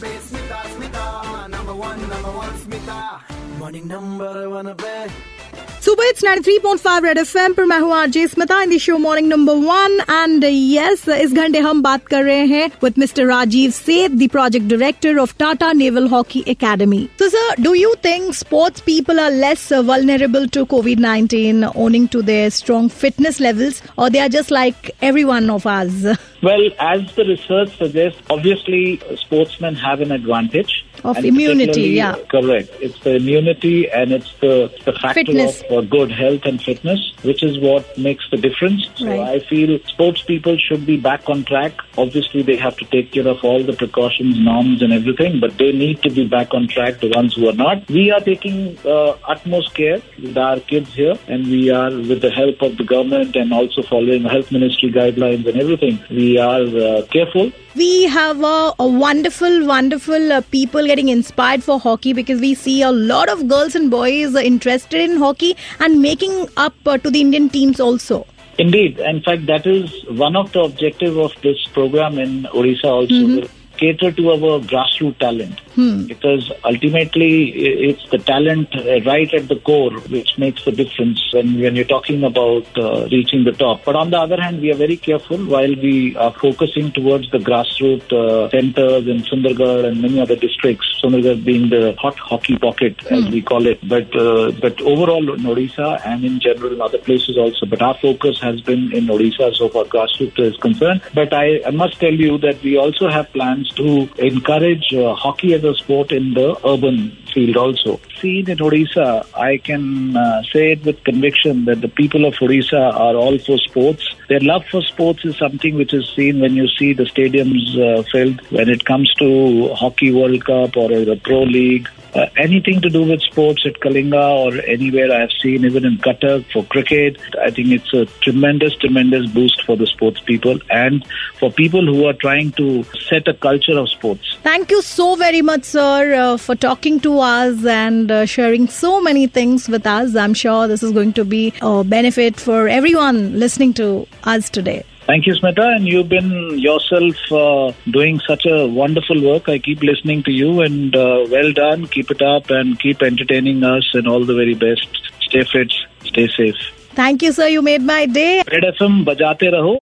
Smita, Smita. Number one, number one, Smita. Morning number one, babe. सुबह it's 93.5 Red FM पर मैं हूँ RJ Smita in show morning number one and yes इस घंटे हम बात कर रहे हैं with mister Rajeev Seth the project director of Tata naval hockey academy तो sir do you think sports people are less vulnerable to Covid 19 owing to their strong fitness levels और they are just like every one of आज Well, as the research suggests, obviously uh, sportsmen have an advantage. Of immunity. Yeah, uh, correct. It's the immunity and it's uh, good health and fitness, which is what makes the difference. So Right. I feel sports people should be back on track. Obviously, they have to take care of all the precautions, norms and everything, but they need to be back on track, the ones who are not. We are taking uh, utmost care with our kids here and we are with the help of the government and also following health ministry guidelines and everything. We are uh, careful. We have a, a wonderful, wonderful uh, people getting inspired for hockey because we see a lot of girls and boys uh, interested in hockey and making up uh, to the Indian teams also. Indeed. In fact, that is one of the objective of this program in Odisha also. to Cater to our grassroots talent because ultimately it's the talent uh, right at the core which makes the difference when, when you're talking about uh, reaching the top. But on the other hand, we are very careful while we are focusing towards the grassroots uh, centers in Sundargarh and many other districts. Sundargarh being the hot hockey pocket, as we call it. But uh, but overall in Odisha and in general in other places also. But our focus has been in Odisha so far grassroots is concerned. But I, I must tell you that we also have plans to encourage uh, hockey a sport in the urban field also. Seen in Odisha, I can uh, say it with conviction that the people of Odisha are all for sports. Their love for sports is something which is seen when you see the stadiums uh, filled. When it comes to Hockey World Cup or the Pro League, uh, anything to do with sports at Kalinga or anywhere I have seen, even in Cuttack for cricket, I think it's a tremendous, tremendous boost for the sports people and for people who are trying to set a culture of sports. Thank you so very much, sir, uh, for talking to us and uh, sharing so many things with us. I'm sure this is going to be a benefit for everyone listening to us today. Thank you, Smita, and you've been yourself uh, doing such a wonderful work. I keep listening to you, and uh, well done. Keep it up and keep entertaining us, and all the very best. Stay fit, stay safe. Thank you, sir. You made my day. Red FM, bajate raho.